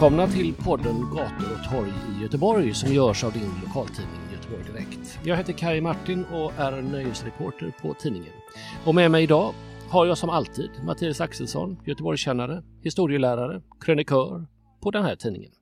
Välkomna till podden Gator och torg i Göteborg som görs av din lokaltidning Göteborg Direkt. Jag heter Kari Martin och är nöjesreporter på tidningen. Och med mig idag har jag som alltid Mattias Axelsson, Göteborgskännare, historielärare, krönikör på den här tidningen.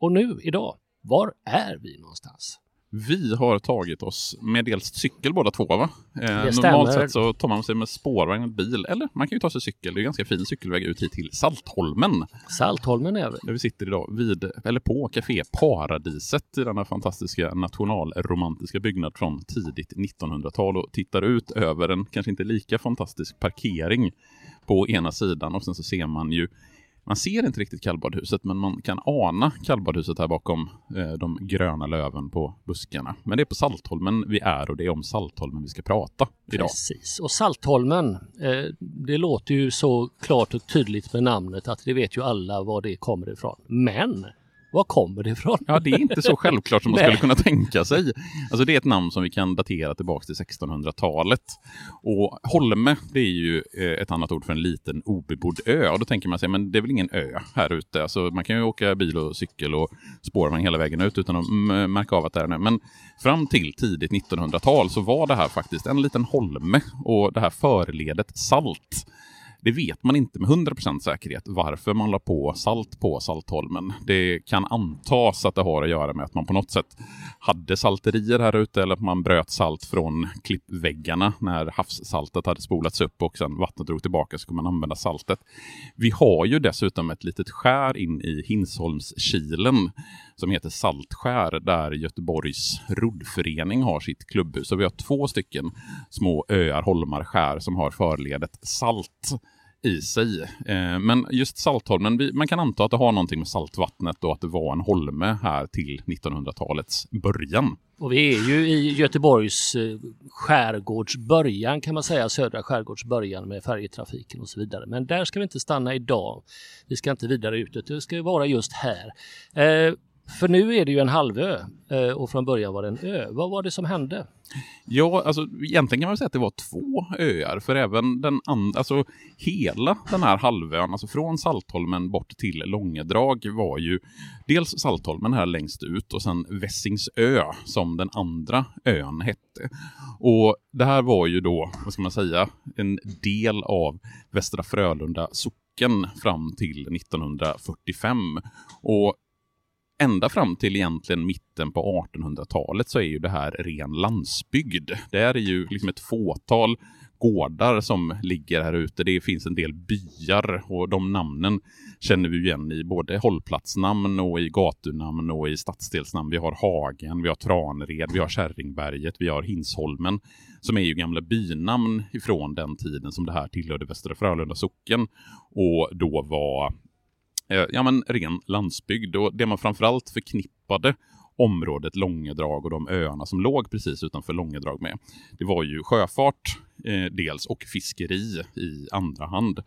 Och nu idag, var är vi någonstans? Vi har tagit oss med dels cykel båda två va? Eh, Det normalt sett så tar man sig med spårvagn och bil, eller man kan ju ta sig cykel. Det är en ganska fin cykelväg ut hit till Saltholmen. Saltholmen är vi. Där vi sitter idag vid, eller på Café Paradiset i denna fantastiska nationalromantiska byggnad från tidigt 1900-tal och tittar ut över en kanske inte lika fantastisk parkering på ena sidan och sen så ser man ju man ser inte riktigt kallbadhuset men man kan ana kallbadhuset här bakom eh, de gröna löven på buskarna. Men det är på Saltholmen vi är och det är om Saltholmen vi ska prata idag. Precis. Och Saltholmen, eh, det låter ju så klart och tydligt med namnet att det vet ju alla var det kommer ifrån. Men var kommer det ifrån? Ja, det är inte så självklart som man skulle kunna tänka sig. Alltså det är ett namn som vi kan datera tillbaka till 1600-talet. Och Holme, det är ju eh, ett annat ord för en liten obebodd ö. Och då tänker man sig, men det är väl ingen ö här ute? Alltså man kan ju åka bil och cykel och spårvagn hela vägen ut utan att märka av att det är en ö. Men fram till tidigt 1900-tal så var det här faktiskt en liten holme. Och det här förledet salt det vet man inte med 100% säkerhet varför man la på salt på Saltholmen. Det kan antas att det har att göra med att man på något sätt hade salterier här ute eller att man bröt salt från klippväggarna när havssaltet hade spolats upp och sen vattnet drog tillbaka så kunde man använda saltet. Vi har ju dessutom ett litet skär in i Hinsholmskilen som heter Saltskär där Göteborgs roddförening har sitt klubbhus. Så vi har två stycken små öar, holmar, skär som har förledet salt i sig. Eh, men just Saltholmen, vi, man kan anta att det har någonting med saltvattnet och att det var en holme här till 1900-talets början. Och vi är ju i Göteborgs eh, skärgårdsbörjan skärgårds början kan man säga, södra skärgårds början med färjetrafiken och så vidare. Men där ska vi inte stanna idag. Vi ska inte vidare utåt, det ska vara just här. Eh, för nu är det ju en halvö eh, och från början var det en ö. Vad var det som hände? Ja, alltså egentligen kan man säga att det var två öar, för även den andra, alltså hela den här halvön, alltså från Saltholmen bort till Långedrag var ju dels Saltholmen här längst ut och sen Vässingsö som den andra ön hette. Och det här var ju då, vad ska man säga, en del av Västra Frölunda socken fram till 1945. Och ända fram till egentligen mitten på 1800-talet så är ju det här ren landsbygd. Det är ju liksom ett fåtal gårdar som ligger här ute. Det finns en del byar och de namnen känner vi igen i både hållplatsnamn och i gatunamn och i stadsdelsnamn. Vi har Hagen, vi har Tranred, vi har Kärringberget, vi har Hinsholmen som är ju gamla bynamn ifrån den tiden som det här tillhörde Västra Frölunda socken och då var Eh, ja, men ren landsbygd. Och det man framförallt förknippade området Långedrag och de öarna som låg precis utanför Långedrag med. Det var ju sjöfart eh, dels och fiskeri i andra hand.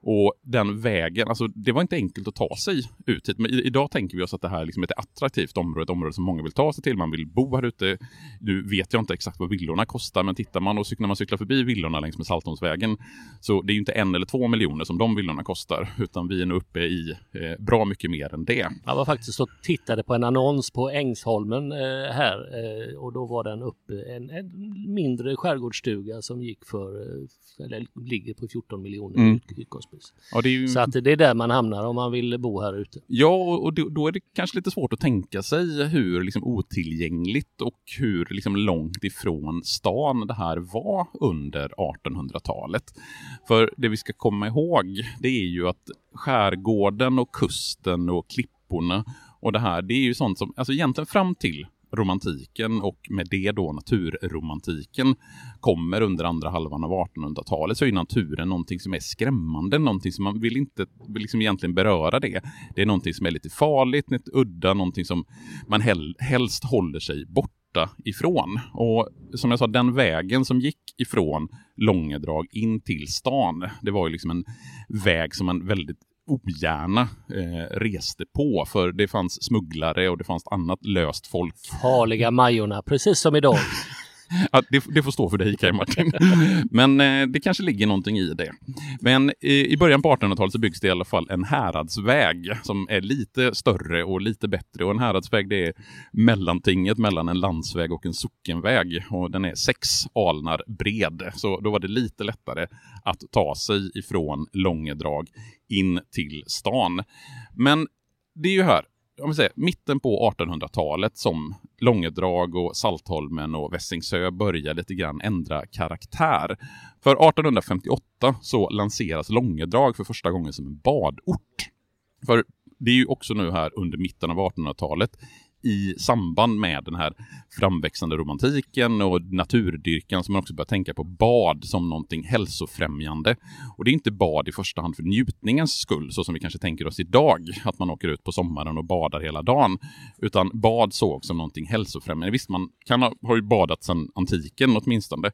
Och den vägen, alltså det var inte enkelt att ta sig ut hit. Men i, idag tänker vi oss att det här liksom är ett attraktivt område, ett område som många vill ta sig till. Man vill bo här ute. Nu vet jag inte exakt vad villorna kostar, men tittar man och cyklar, när man cyklar förbi villorna längs med Saltholmsvägen så det är ju inte en eller två miljoner som de villorna kostar, utan vi är nu uppe i eh, bra mycket mer än det. Jag var faktiskt och tittade på en annons på Ängsholmen eh, här eh, och då var den uppe en, en mindre skärgårdsstuga som gick för, eh, eller ligger på 14 miljoner Mm. Hospice. Ja, det ju... Så att det är där man hamnar om man vill bo här ute. Ja, och då, då är det kanske lite svårt att tänka sig hur liksom, otillgängligt och hur liksom, långt ifrån stan det här var under 1800-talet. För det vi ska komma ihåg, det är ju att skärgården och kusten och klipporna och det här, det är ju sånt som, alltså egentligen fram till romantiken och med det då naturromantiken kommer under andra halvan av 1800-talet så är naturen någonting som är skrämmande, någonting som man vill inte vill liksom egentligen beröra det. Det är någonting som är lite farligt, lite udda, någonting som man hel, helst håller sig borta ifrån. Och som jag sa, den vägen som gick ifrån Långedrag in till stan, det var ju liksom en väg som man väldigt ogärna eh, reste på. För det fanns smugglare och det fanns annat löst folk. Farliga Majorna, precis som idag. Ja, det, det, får stå för dig, Kaj Martin. Men eh, det kanske ligger någonting i det. Men i, i början på 1800-talet så byggs det i alla fall en häradsväg som är lite större och lite bättre. Och en häradsväg det är mellantinget mellan en landsväg och en sockenväg. Och den är sex alnar bred. Så då var det lite lättare att ta sig ifrån Långedrag in till stan. Men det är ju här, om säger, mitten på 1800-talet som Långedrag och Saltholmen och Vässingsö börjar lite grann ändra karaktär. För 1858 så lanseras Långedrag för första gången som en badort. För det är ju också nu här under mitten av 1800-talet i samband med den här framväxande romantiken och naturdyrkan som man också börjar tänka på bad som någonting hälsofrämjande. Och det är inte bad i första hand för njutningens skull, så som vi kanske tänker oss idag, att man åker ut på sommaren och badar hela dagen. Utan bad sågs som någonting hälsofrämjande. Visst, man kan ha, har ju badat sedan antiken åtminstone,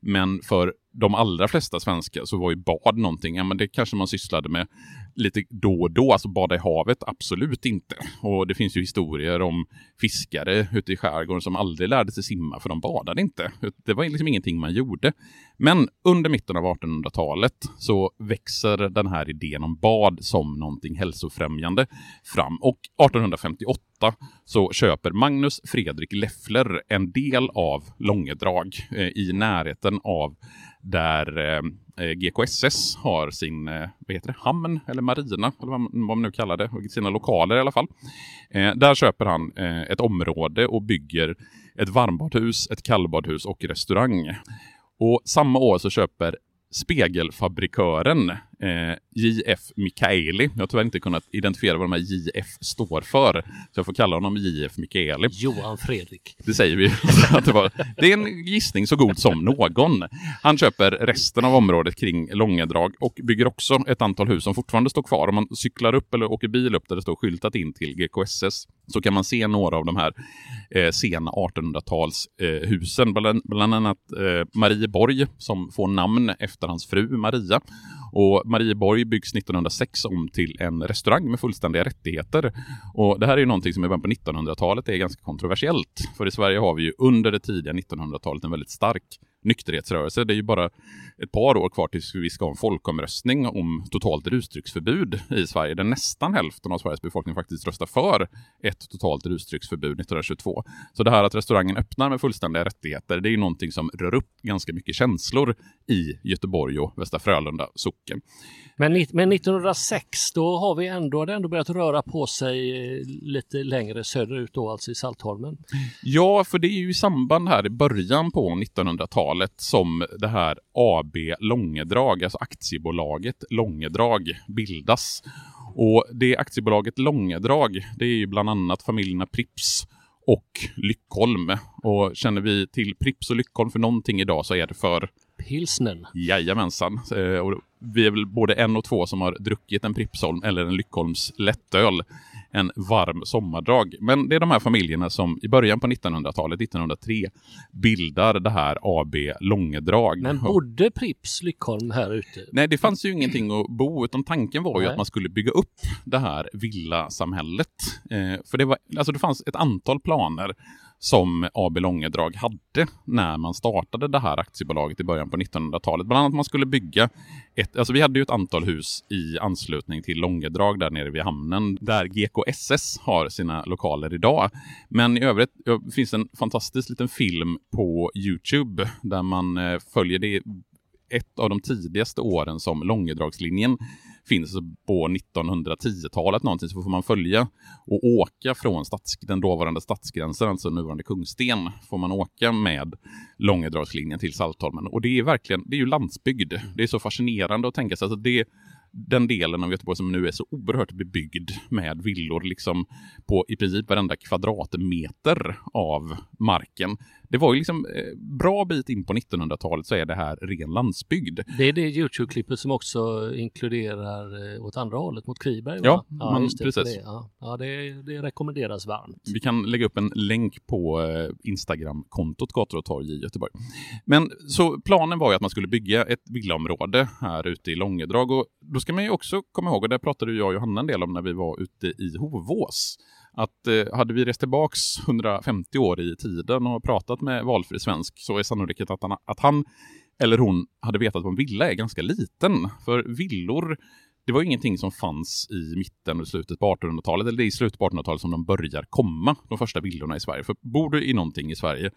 men för de allra flesta svenskar så var ju bad någonting, ja men det kanske man sysslade med lite då och då, alltså bada i havet, absolut inte. Och det finns ju historier om fiskare ute i skärgården som aldrig lärde sig simma för de badade inte. Det var liksom ingenting man gjorde. Men under mitten av 1800-talet så växer den här idén om bad som någonting hälsofrämjande fram. Och 1858 så köper Magnus Fredrik Leffler en del av Långedrag eh, i närheten av där eh, eh GKSS har sin eh, vad heter det, hamn eller marina, eller vad, man nu kallar det, sina lokaler i alla fall. Eh, där köper han eh, ett område och bygger ett varmbadhus, ett kallbadhus och restaurang. Och samma år så köper spegelfabrikören JF Mikaeli. Jag har tyvärr inte kunnat identifiera vad de här JF står för. Så jag får kalla honom JF Mikaeli. Johan Fredrik. Det säger vi. det, var, det är en gissning så god som någon. Han köper resten av området kring Långedrag och bygger också ett antal hus som fortfarande står kvar. Om man cyklar upp eller åker bil upp där det står skyltat in till GKSS så kan man se några av de här eh, sena 1800-talshusen. Eh, bland, bland annat eh, Marieborg som får namn efter hans fru Maria. Och Marieborg byggs 1906 om till en restaurang med fullständiga rättigheter. Och det här är ju någonting som i början på 1900-talet är ganska kontroversiellt. För i Sverige har vi ju under det tidiga 1900-talet en väldigt stark nykterhetsrörelse. Det är ju bara ett par år kvar tills vi ska ha en folkomröstning om totalt rusdrycksförbud i Sverige, där nästan hälften av Sveriges befolkning faktiskt röstar för ett totalt rusdrycksförbud 1922. Så det här att restaurangen öppnar med fullständiga rättigheter, det är ju någonting som rör upp ganska mycket känslor i Göteborg och Västra Frölunda socken. Men, men 1906, då har vi ändå, det ändå börjat röra på sig eh, lite längre söderut då, alltså i Saltholmen. Ja, för det är ju i samband här i början på 1900-talet som det här AB Långedrag, alltså aktiebolaget Långedrag, bildas. Och det aktiebolaget Långedrag, det är ju bland annat familjerna Prips och Lyckholm. Och känner vi till Prips och Lyckholm för någonting idag så är det för pilsnen. Jajamensan. Eh, och vi är väl både en och två som har druckit en Pripsholm eller en Lyckholms lättöl en varm sommardag. Men det är de här familjerna som i början på 1900-talet, 1903, bildar det här AB Långedrag. Men bodde Prips Lyckholm här ute? Nej, det fanns ju ingenting att bo, utan tanken var ju Nej. att man skulle bygga upp det här villasamhället. Eh, för det, var, alltså det fanns ett antal planer som AB Långedrag hade när man startade det här aktiebolaget i början på 1900-talet. Bland annat man skulle bygga ett, alltså vi hade ju ett antal hus i anslutning till Långedrag där nere vid hamnen där GKSS har sina lokaler idag. Men i övrigt finns en fantastisk liten film på Youtube där man eh, följer det ett av de tidigaste åren som Långedragslinjen finns på 1910-talet någonting, så får man följa och åka från stats, den dåvarande stadsgränsen, alltså nuvarande Kungsten, får man åka med Långedragslinjen till Saltholmen. Och det är verkligen, det är ju landsbygd. Det är så fascinerande att tänka sig. Alltså det, den delen av Göteborg som nu är så oerhört bebyggd med villor liksom på i princip varenda kvadratmeter av marken. Det var ju liksom eh, bra bit in på 1900-talet så är det här ren landsbygd. Det är det Youtube-klippet som också inkluderar eh, åt andra hållet mot Kviberg? Ja, ja man, det, precis. Det, ja, ja det, det, rekommenderas varmt. Vi kan lägga upp en länk på eh, Instagram-kontot Gator och torg i Göteborg. Men så planen var ju att man skulle bygga ett villaområde här ute i Långedrag och då ska man ju också komma ihåg, och det pratade jag och Johanna en del om när vi var ute i Hovås, att eh, hade vi rest tillbaks 150 år i tiden och pratat med valfri svensk så är sannolikheten att han, att han eller hon hade vetat vad en villa är ganska liten. För villor, det var ingenting som fanns i mitten och slutet på 1800-talet, eller det är i slutet på 1800-talet som de börjar komma, de första villorna i Sverige. För bor du i någonting i Sverige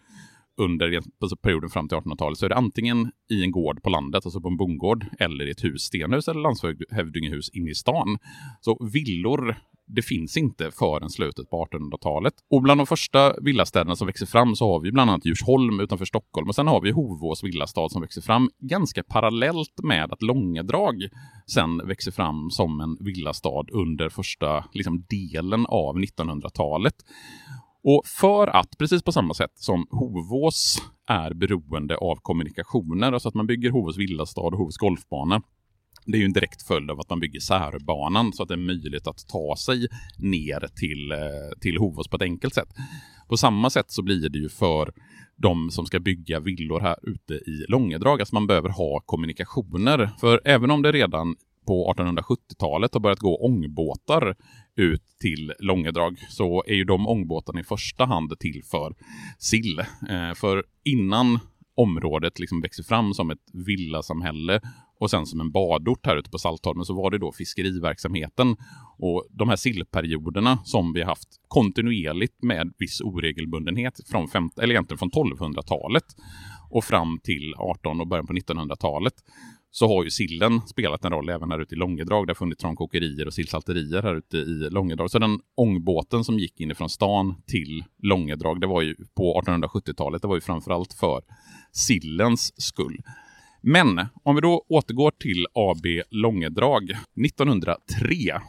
under alltså perioden fram till 1800-talet så är det antingen i en gård på landet, alltså på en bondgård, eller i ett hus, stenhus eller landshövdingehus inne i stan. Så villor det finns inte förrän slutet på 1800-talet. Och bland de första villastäderna som växer fram så har vi bland annat Djursholm utanför Stockholm och sen har vi Hovås villastad som växer fram ganska parallellt med att Långedrag sen växer fram som en villastad under första liksom, delen av 1900-talet. Och för att, precis på samma sätt som Hovås är beroende av kommunikationer, alltså att man bygger Hovås villastad och Hovås golfbana, det är ju en direkt följd av att man bygger särbanan så att det är möjligt att ta sig ner till, eh, till Hovås på ett enkelt sätt. På samma sätt så blir det ju för de som ska bygga villor här ute i Långedrag, alltså man behöver ha kommunikationer. För även om det redan på 1870-talet har börjat gå ångbåtar ut till Långedrag så är ju de ångbåtarna i första hand till för sill. Eh, för innan området liksom växer fram som ett villasamhälle och sen som en badort här ute på Saltholmen så var det då fiskeriverksamheten. Och de här sillperioderna som vi haft kontinuerligt med viss oregelbundenhet från, fem, eller egentligen från 1200-talet och fram till 18 och början på 1900-talet så har ju sillen spelat en roll även här ute i Långedrag. Det har funnits trankokerier och sillsalterier här ute i Långedrag. Så den ångbåten som gick inifrån stan till Långedrag, det var ju på 1870-talet, det var ju framförallt för sillens skull. Men om vi då återgår till AB Långedrag. 1903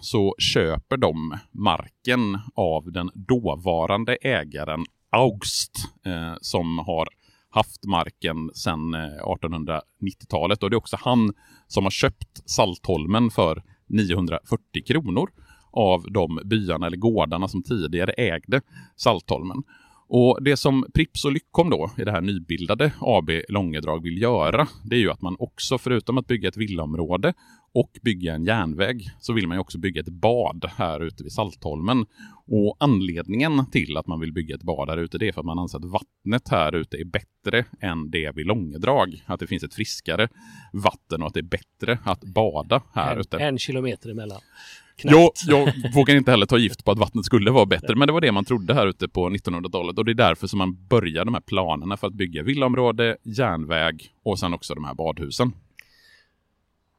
så köper de marken av den dåvarande ägaren Augst eh, som har haft marken sedan eh, 1890-talet. Och det är också han som har köpt Saltholmen för 940 kronor av de byarna eller gårdarna som tidigare ägde Saltholmen. Och Det som Prips och Lyckom då i det här nybildade AB Långedrag vill göra, det är ju att man också, förutom att bygga ett villaområde och bygga en järnväg, så vill man ju också bygga ett bad här ute vid Saltholmen. Och anledningen till att man vill bygga ett bad här ute, det är för att man anser att vattnet här ute är bättre än det vid Långedrag. Att det finns ett friskare vatten och att det är bättre att bada här en, ute. En kilometer emellan. Jag, jag vågar inte heller ta gift på att vattnet skulle vara bättre, men det var det man trodde här ute på 1900-talet och det är därför som man börjar de här planerna för att bygga villaområde, järnväg och sen också de här badhusen.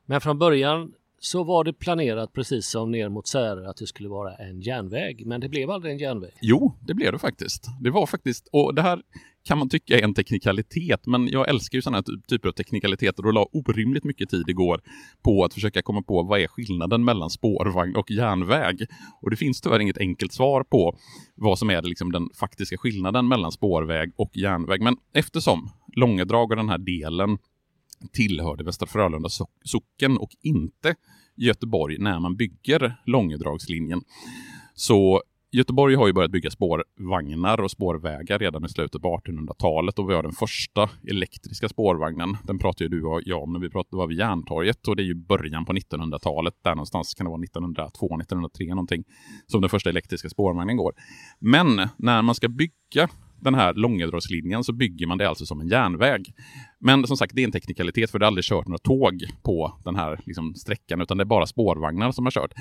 Men från början så var det planerat precis som ner mot Särö att det skulle vara en järnväg, men det blev aldrig en järnväg. Jo, det blev det faktiskt. Det var faktiskt, och det här kan man tycka är en teknikalitet, men jag älskar ju sådana här typ, typer av teknikaliteter och la orimligt mycket tid igår på att försöka komma på vad är skillnaden mellan spårvagn och järnväg. Och det finns tyvärr inget enkelt svar på vad som är liksom den faktiska skillnaden mellan spårväg och järnväg. Men eftersom Långedrag och den här delen tillhörde Västra Frölunda socken och inte Göteborg när man bygger Långedragslinjen. Så Göteborg har ju börjat bygga spårvagnar och spårvägar redan i slutet på 1800-talet och vi har den första elektriska spårvagnen. Den pratade ju du och jag om när vi pratade var vid Järntorget och det är ju början på 1900-talet. Där någonstans kan det vara 1902, 1903 någonting som den första elektriska spårvagnen går. Men när man ska bygga den här Långedragslinjen så bygger man det alltså som en järnväg. Men som sagt, det är en teknikalitet för det har aldrig kört några tåg på den här liksom, sträckan, utan det är bara spårvagnar som har kört.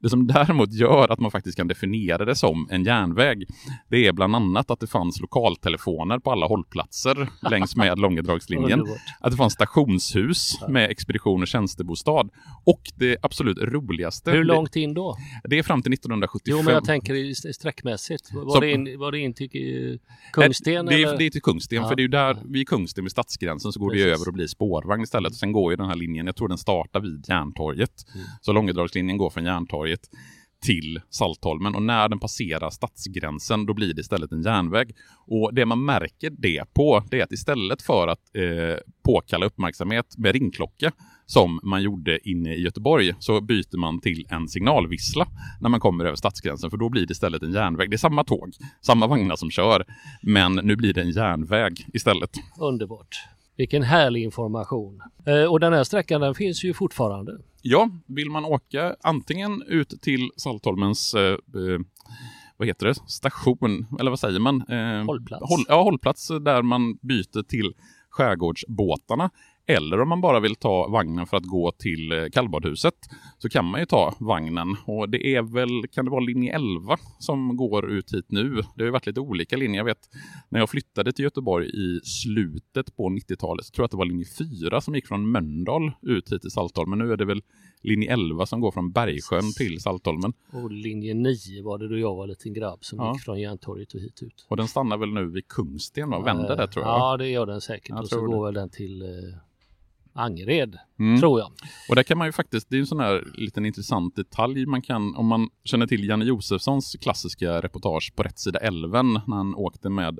Det som däremot gör att man faktiskt kan definiera det som en järnväg, det är bland annat att det fanns lokaltelefoner på alla hållplatser längs med Långedragslinjen. Att det fanns stationshus med expedition och tjänstebostad. Och det absolut roligaste, Hur långt in då? det, är fram till 1975. Jo, men jag tänker sträckmässigt. Var, Så- det, in, var det in till eh, Kungsten? Nej, det, är, det är till Kungsten, Ja. för det är ju där, vid Kungsten vid stadsgränsen så går det Precis. över och blir spårvagn istället. Sen går ju den här linjen, jag tror den startar vid Järntorget. Mm. Så Långedragslinjen går från Järntorget till Saltholmen och när den passerar stadsgränsen då blir det istället en järnväg. Och det man märker det på det är att istället för att eh, påkalla uppmärksamhet med ringklocka som man gjorde inne i Göteborg så byter man till en signalvissla när man kommer över stadsgränsen för då blir det istället en järnväg. Det är samma tåg, samma vagnar som kör men nu blir det en järnväg istället. Underbart. Vilken härlig information. Eh, och den här sträckan den finns ju fortfarande. Ja, vill man åka antingen ut till Saltholmens eh, eh, vad heter det, station, eller vad säger man? Eh, Hållplats. Håll, ja, hållplats där man byter till skärgårdsbåtarna. Eller om man bara vill ta vagnen för att gå till eh, kallbadhuset så kan man ju ta vagnen. Och det är väl, kan det vara linje 11 som går ut hit nu? Det har ju varit lite olika linjer. Jag vet när jag flyttade till Göteborg i slutet på 90-talet så tror jag att det var linje 4 som gick från Mölndal ut hit till Saltholm. Men nu är det väl linje 11 som går från Bergsjön till Saltholmen. Och linje 9 var det då jag var liten grabb som Ja. gick från Järntorget och hit ut. Och den stannar väl nu vid Kungsten och vänder där tror jag. Ja, det gör den säkert. Jag och så går väl den till eh, Angered, Mm. tror jag. Och där kan man ju faktiskt, det är en sån här liten intressant detalj man kan, om man känner till Janne Josefssons klassiska reportage på rätt sida älven när han åkte med,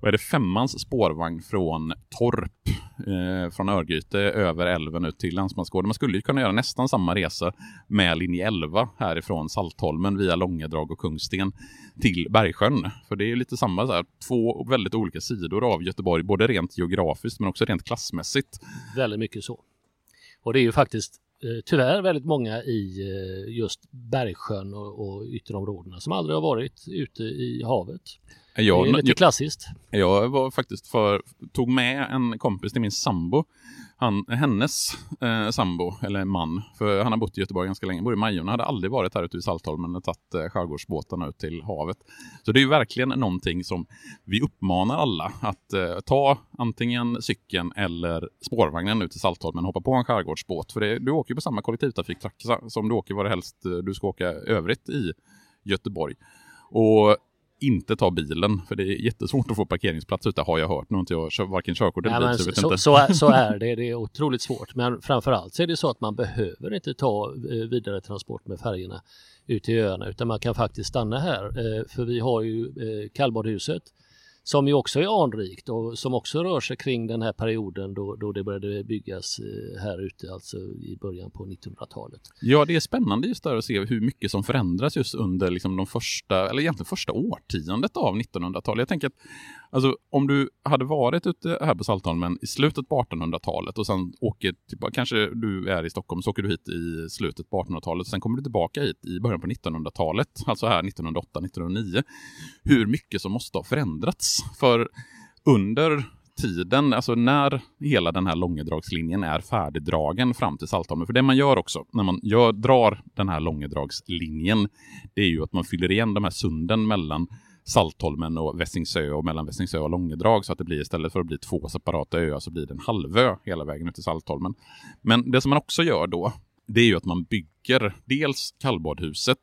vad är det, femmans spårvagn från Torp, eh, från Örgryte över älven ut till Länsmansgården. Man skulle ju kunna göra nästan samma resa med linje 11 härifrån Saltholmen via Långedrag och Kungsten till Bergsjön. För det är ju lite samma, så här, två väldigt olika sidor av Göteborg, både rent geografiskt men också rent klassmässigt. Väldigt mycket så. Och det är ju faktiskt eh, tyvärr väldigt många i eh, just Bergsjön och, och ytterområdena som aldrig har varit ute i havet. Jag, det är lite klassiskt. Jag var faktiskt för, tog med en kompis till min sambo. Han, hennes eh, sambo, eller man, för han har bott i Göteborg ganska länge, bor i Majorna, hade aldrig varit här ute vid Saltholmen och tagit eh, skärgårdsbåtarna ut till havet. Så det är ju verkligen någonting som vi uppmanar alla att eh, ta antingen cykeln eller spårvagnen ut till Saltholmen och hoppa på en skärgårdsbåt. För det, du åker på samma kollektivtrafiktaxa som du åker var helst eh, du ska åka övrigt i Göteborg. Och inte ta bilen, för det är jättesvårt att få parkeringsplats ute har jag hört. Nu har inte jag kör, varken körkort eller bil, så så, så, är, så är det. Det är otroligt svårt. Men framförallt så är det så att man behöver inte ta eh, vidare transport med färgerna ut till öarna utan man kan faktiskt stanna här. Eh, För vi har ju eh, kallbadhuset som ju också är anrikt och som också rör sig kring den här perioden då, då det började byggas eh, här ute, alltså i början på 1900-talet. Ja, det är spännande just där att se hur mycket som förändras just under liksom de första, eller egentligen första årtiondet av 1900-talet. Jag tänker att alltså, om du hade varit ute här på Saltholmen i slutet på 1800-talet och sen åker tillbaka, kanske du är i Stockholm, så åker du hit i slutet på 1800-talet och sen kommer du tillbaka hit i början på 1900-talet, alltså här 1908-1909. Hur mycket som måste ha förändrats. För under tiden, alltså när hela den här långedragslinjen är färdigdragen fram till Saltholmen. För det man gör också när man gör, drar den här långedragslinjen, det är ju att man fyller igen de här sunden mellan Saltholmen och Vessingsö och mellan Vessingsö och Långedrag så att det blir istället för att bli två separata öar så blir det en halvö hela vägen ut till Saltholmen. Men det som man också gör då, det är ju att man bygger dels kallbadhuset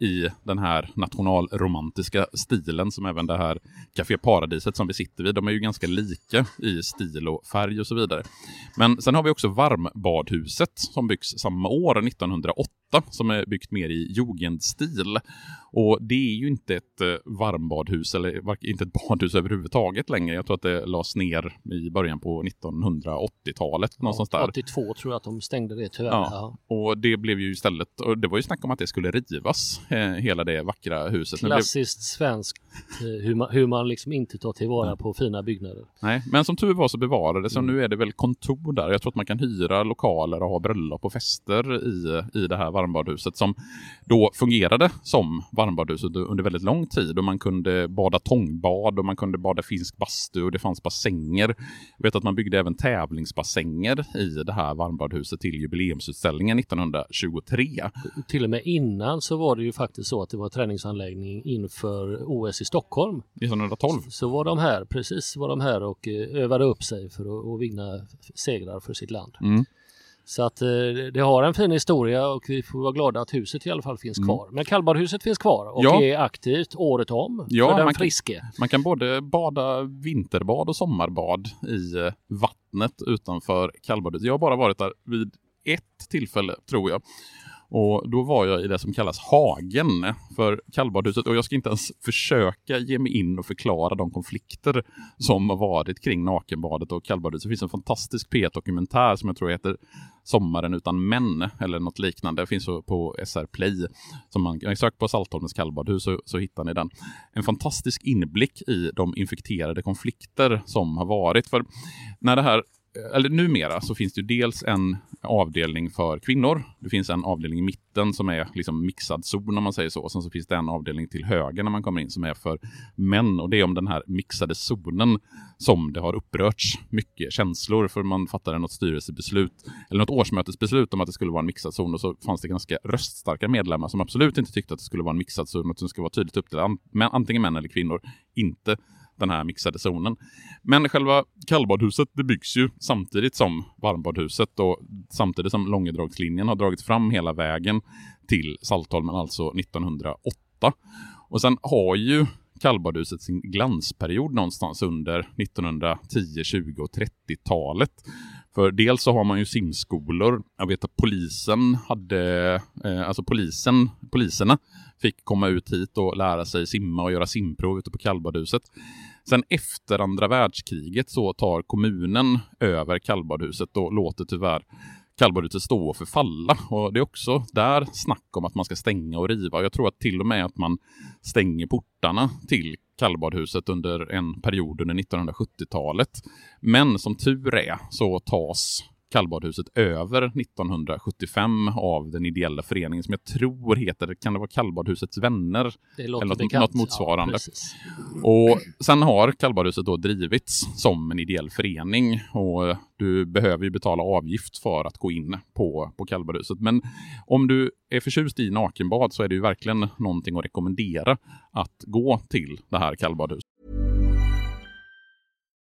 i den här nationalromantiska stilen som även det här Café Paradiset som vi sitter vid. De är ju ganska lika i stil och färg och så vidare. Men sen har vi också Varmbadhuset som byggs samma år, 1908, som är byggt mer i jugendstil. Och det är ju inte ett eh, varmbadhus, eller inte ett badhus överhuvudtaget längre. Jag tror att det lades ner i början på 1980-talet, någonstans där. 82 tror jag att de stängde det tyvärr. Ja. Ja. Och det blev ju istället, och det var ju snack om att det skulle rivas, eh, hela det vackra huset. Klassiskt svenskt eh, hur man, hur man liksom inte tar tillvara på fina byggnader. nej, men som tur var så bevarades så nu är det väl kontor där. Jag tror att man kan hyra lokaler och ha bröllop och fester i, i det här varmbadhuset som då fungerade som varmbadhuset under väldigt lång tid och man kunde bada tångbad och man kunde bada finsk bastu och det fanns bassänger. Jag vet att man byggde även tävlingsbassänger i det här varmbadhuset till jubileumsutställningen 1923. Till och med innan så var det ju faktiskt så att det var träningsanläggning inför OS i Stockholm. 1912? Så var de här, precis var de här och eh, övade upp sig för att, att vinna segrar för sitt land. Mm. Så att eh, det har en fin historia och vi får vara glada att huset i alla fall finns kvar. Men kallbadhuset finns kvar och Mm. Ja. är aktivt året om Ja, för den man kan- friske. Man kan både bada vinterbad och sommarbad i eh, vattnet utanför kallbadhuset. Jag har bara varit där vid ett tillfälle, tror jag. Och då var jag i det som kallas Hagen för kallbadhuset. Och jag ska inte ens försöka ge mig in och förklara de konflikter som har varit kring nakenbadet och kallbadhuset. Det finns en fantastisk P1-dokumentär som jag tror heter Sommaren utan män eller något liknande. Det finns på SR Play. Som man sök på Saltholmens kallbadhus så, så hittar ni den. En fantastisk inblick i de infekterade konflikter som har varit. För när det här eller numera så finns det ju dels en avdelning för kvinnor. Det finns en avdelning i mitten som är liksom mixad zon om man säger så. Och sen så finns det en avdelning till höger när man kommer in som är för män. Och det är om den här mixade zonen som det har upprörts mycket känslor. För man fattade något styrelsebeslut eller något årsmötesbeslut om att det skulle vara en mixad zon. Och så fanns det ganska röststarka medlemmar som absolut inte tyckte att det skulle vara en mixad zon. Att det skulle vara tydligt upp till antingen män eller kvinnor. Inte den här mixade zonen. Men själva kallbadhuset det byggs ju samtidigt som varmbadhuset och samtidigt som Långedragslinjen har dragits fram hela vägen till Saltholmen, alltså 1908. Och sen har ju kallbadhuset sin glansperiod någonstans under 1910, 20 och 30-talet. För dels så har man ju simskolor. Jag vet att polisen hade, eh, alltså polisen, poliserna fick komma ut hit och lära sig simma och göra simprov ute på kallbadhuset. Sen efter andra världskriget så tar kommunen över kallbadhuset och låter tyvärr kallbadhuset stå och förfalla. Och det är också där snack om att man ska stänga och riva. Jag tror att till och med att man stänger portarna till kallbadhuset under en period under 1970-talet. Men som tur är så tas kallbadhuset över 1975 av den ideella föreningen som jag tror heter, kan det vara kallbadhusets vänner? Det låter Eller något- bekant. något motsvarande. Ja. Och sen har kallbadhuset då drivits som en ideell förening och du behöver ju betala avgift för att gå in på, på kallbadhuset. Men om du är förtjust i nakenbad så är det ju verkligen någonting att rekommendera att gå till det här kallbadhuset.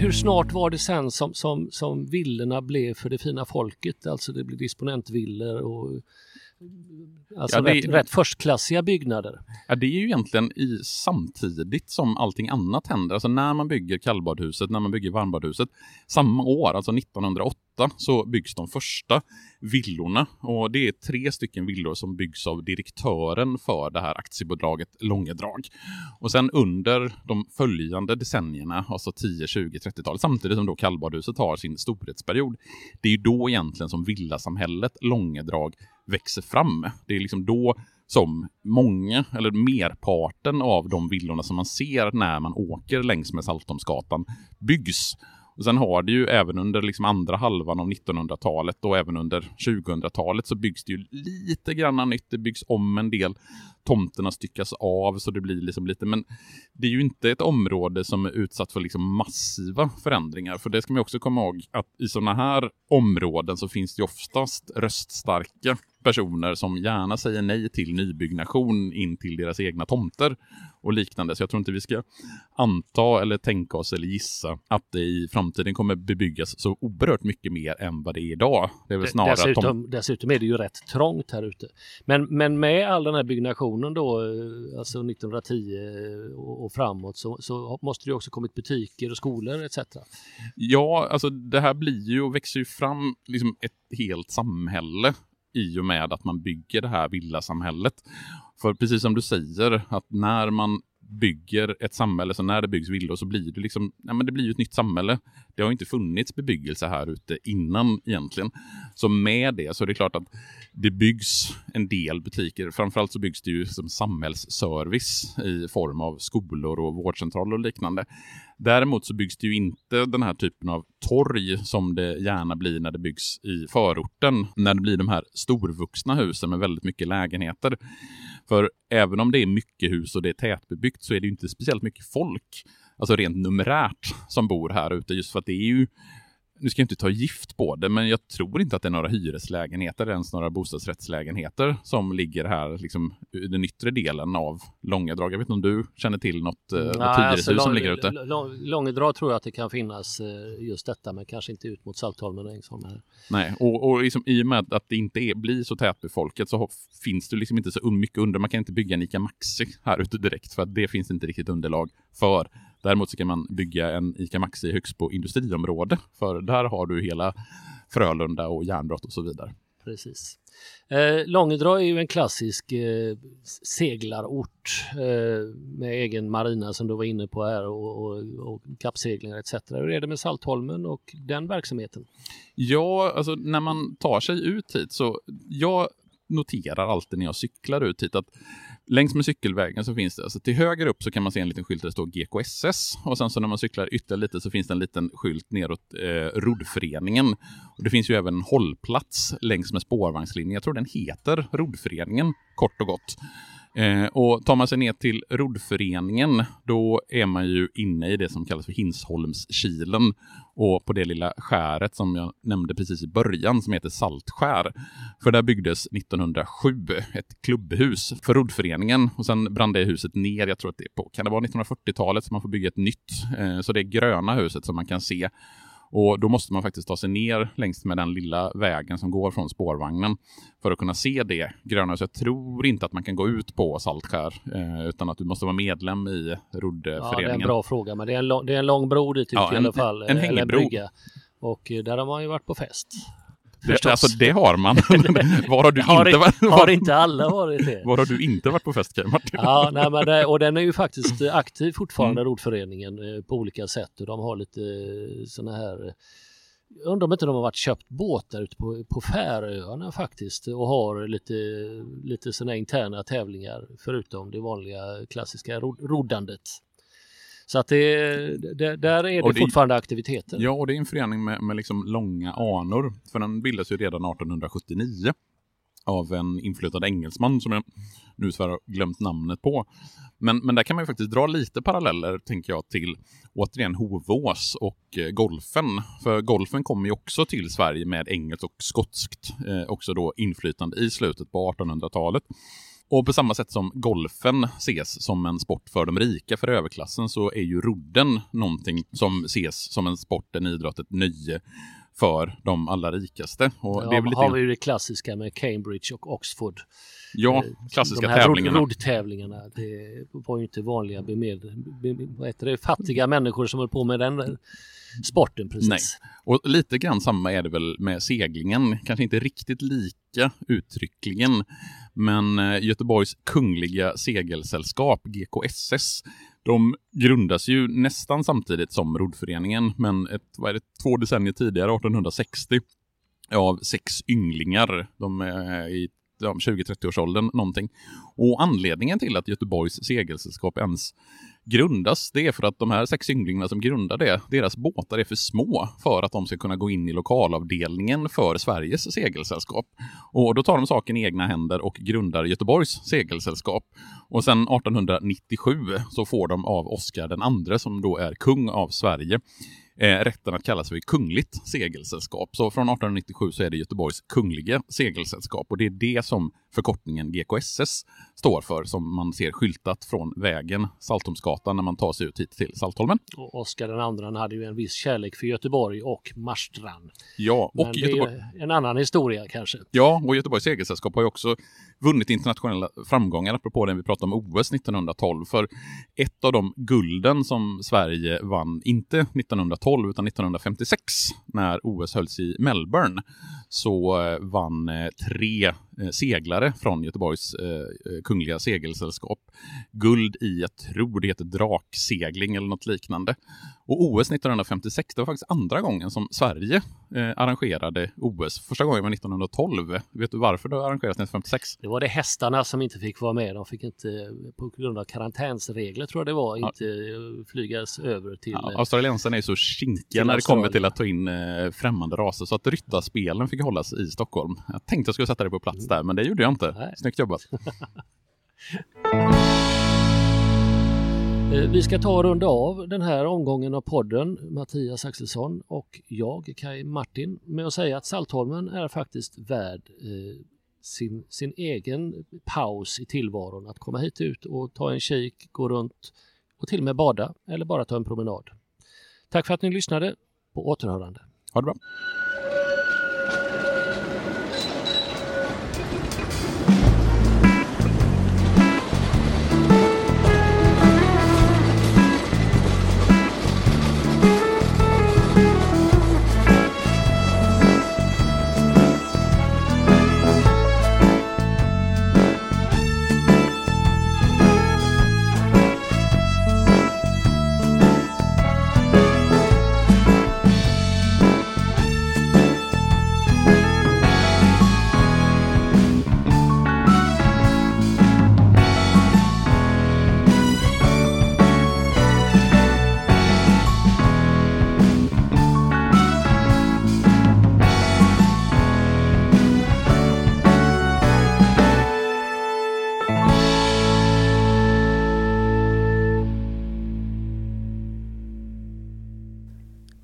Hur snart var det sen som, som, som villorna blev för det fina folket? Alltså det blev disponentvillor och alltså Ja, det- rätt, rätt förstklassiga byggnader. Ja, det är ju egentligen i samtidigt som allting annat händer. Alltså när man bygger kallbadhuset, när man bygger varmbadhuset. Samma år, alltså 1908, så byggs de första villorna. Och det är tre stycken villor som byggs av direktören för det här aktiebolaget Långedrag. Och sen under de följande decennierna, alltså 10, 20, 30-talet, samtidigt som då kallbadhuset har sin storhetsperiod, det är ju då egentligen som villasamhället Långedrag växer fram. Det är liksom då som många, eller merparten av de villorna som man ser när man åker längs med Saltholmsgatan byggs. Och sen har det ju även under liksom andra halvan av 1900-talet och även under 2000-talet så byggs det ju lite grann nytt. Det byggs om en del. Tomterna styckas av så det blir liksom lite, men det är ju inte ett område som är utsatt för liksom massiva förändringar. För det ska man också komma ihåg att i sådana här områden så finns det oftast röststarka personer som gärna säger nej till nybyggnation in till deras egna tomter och liknande. Så jag tror inte vi ska anta eller tänka oss eller gissa att det i framtiden kommer bebyggas så oerhört mycket mer än vad det är idag. Det är väl snarare dessutom, de... dessutom är det ju rätt trångt här ute. Men, men med all den här byggnationen då, eh, alltså 1910 och, och framåt, så, så måste det också kommit butiker och skolor etc. Ja, alltså det här blir ju och växer ju fram liksom ett helt samhälle i och med att man bygger det här villasamhället. För precis som du säger, att när man bygger ett samhälle, så när det byggs villor så blir det liksom, ja men det blir ju ett nytt samhälle. Det har inte funnits bebyggelse här ute innan egentligen. Så med det så är det klart att det byggs en del butiker. Framförallt så byggs det ju som samhällsservice i form av skolor och vårdcentraler och liknande. Däremot så byggs det ju inte den här typen av torg som det gärna blir när det byggs i förorten. När det blir de här storvuxna husen med väldigt mycket lägenheter. För även om det är mycket hus och det är tätbebyggt så är det ju inte speciellt mycket folk, alltså rent numerärt, som bor här ute. Just för att det är ju nu ska jag inte ta gift på det, men jag tror inte att det är några hyreslägenheter, ens några bostadsrättslägenheter som ligger här liksom, i den yttre delen av Långedrag. Jag vet inte om du känner till något, eh, något hyreshus alltså, som ligger ute? Långedrag tror jag att det kan finnas eh, just detta, men kanske inte ut mot Saltholmen och Ängsholm. Här. Nej, och, och liksom, i och med att det inte är, blir så tätbefolkat så finns det liksom inte så mycket under. Man kan inte bygga en ICA Maxi här ute direkt för att det finns inte riktigt underlag för. Däremot så kan man bygga en ICA Maxi högst på industriområde, för där har du hela Frölunda och järnbrott och så vidare. Precis. Eh, Långedra är ju en klassisk eh, seglarort eh, med egen marina som du var inne på här och, och, och kappseglingar etc. Hur är det med Saltholmen och den verksamheten? Ja, alltså när man tar sig ut hit så jag noterar alltid när jag cyklar ut hit att Längs med cykelvägen så finns det, alltså till höger upp så kan man se en liten skylt där det står GKSS och sen så när man cyklar ytterligare lite så finns det en liten skylt neråt eh, Roddföreningen. Och det finns ju även en hållplats längs med spårvagnslinjen. Jag tror den heter Roddföreningen, kort och gott. Eh, och tar man sig ner till roddföreningen, då är man ju inne i det som kallas för Hinsholmskilen. Och på det lilla skäret som jag nämnde precis i början, som heter Saltskär. För där byggdes 1907 ett klubbhus för roddföreningen. Och sen brann det huset ner, jag tror att det är på, kan det vara 1940-talet, så man får bygga ett nytt. Eh, så det är gröna huset som man kan se. Och då måste man faktiskt ta sig ner längs med den lilla vägen som går från spårvagnen för att kunna se det gröna. Så jag tror inte att man kan gå ut på Saltskär eh, utan att du måste vara medlem i roddföreningen. Ja, det är en bra fråga, men det är en lång, det är en lång bro dit ut ja, i alla fall. En, en hängbro. Och eh, där har man ju varit på fest. Det, alltså det har man. var har du har inte varit? Har inte alla varit det? Var har du inte varit på fest Martin? ja, nej, men det, och den är ju faktiskt aktiv fortfarande, mm. Rotföreningen, eh, på olika sätt. Och de har lite eh, sådana här jag undrar om inte de har varit köpt båtar ute på, på Färöarna faktiskt och har lite, lite sådana interna tävlingar förutom det vanliga klassiska roddandet. Så att det, det där är det, det fortfarande aktiviteter. Ja, och det är en förening med, med liksom långa anor. För den bildades ju redan 1879 av en inflyttad engelsman som jag nu har glömt namnet på. Men, men där kan man ju faktiskt dra lite paralleller, tänker jag, till återigen Hovås och eh, golfen. För golfen kommer ju också till Sverige med engelskt och skotskt eh, också då inflytande i slutet på 1800-talet. Och på samma sätt som golfen ses som en sport för de rika, för överklassen, så är ju rodden någonting som ses som en sport, en idrott, ett nöje för de allra rikaste. Och ja, det är väl lite... har vi ju det klassiska med Cambridge och Oxford. Ja, eh, klassiska de här tävlingarna. Roddtävlingarna. Det var ju inte vanliga bemed, vad heter det, fattiga människor som höll på med den sporten precis. Nej. Och lite grann samma är det väl med seglingen. Kanske inte riktigt lika uttryckligen. Men eh, Göteborgs Kungliga Segelsällskap, GKSS, de grundas ju nästan samtidigt som roddföreningen, men ett, vad är det, två decennier tidigare, 1860, av sex ynglingar. De är i ja, 20-30-årsåldern någonting. Och anledningen till att Göteborgs segelsällskap ens grundas, det är för att de här sex ynglingarna som grundar det, deras båtar är för små för att de ska kunna gå in i lokalavdelningen för Sveriges segelsällskap. Och då tar de saken i egna händer och grundar Göteborgs segelsällskap. Och sen 1897 så får de av Oscar den andre, som då är kung av Sverige, eh, rätten att kalla sig kungligt segelsällskap. Så från 1897 så är det Göteborgs kungliga segelsällskap och det är det som förkortningen GKSS står för, som man ser skyltat från vägen Saltholmsgatan när man tar sig ut hit till Saltholmen. Och Oskar den andra hade ju en viss kärlek för Göteborg och Marstrand. Ja, och Men det Göteborg... är en annan historia kanske. Ja, och Göteborgs segelsällskap har ju också vunnit internationella framgångar, apropå det vi pratade om OS 1912. För ett av de gulden som Sverige vann, inte 1912 utan 1956, när OS hölls i Melbourne, så eh, vann eh, tre Eh, seglare från Göteborgs eh, eh, kungliga segelsällskap guld i, jag tror det heter draksegling eller något liknande. Och OS 1956, det var faktiskt andra gången som Sverige eh, arrangerade OS. Första gången var 1912. Vet du varför det arrangerades 1956? Det var det hästarna som inte fick vara med. De fick inte, på grund av karantänsregler tror jag det var, Ja. inte eh, flygas över till... Ja, eh, australiensarna är så kinkiga när det kommer till att ta in eh, främmande raser så att ryttarspelen fick hållas i Stockholm. Jag tänkte jag skulle sätta det på plats där, men det gjorde jag inte. Nej. Snyggt jobbat. Eh, vi ska ta och runda av den här omgången av podden, Mattias Axelsson och jag, Kai Martin, med att säga att Saltholmen är faktiskt värd eh, sin, sin egen paus i tillvaron. Att komma hit ut och ta en kik, gå runt och till och med bada eller bara ta en promenad. Tack för att ni lyssnade. På återhörande. Ha det bra.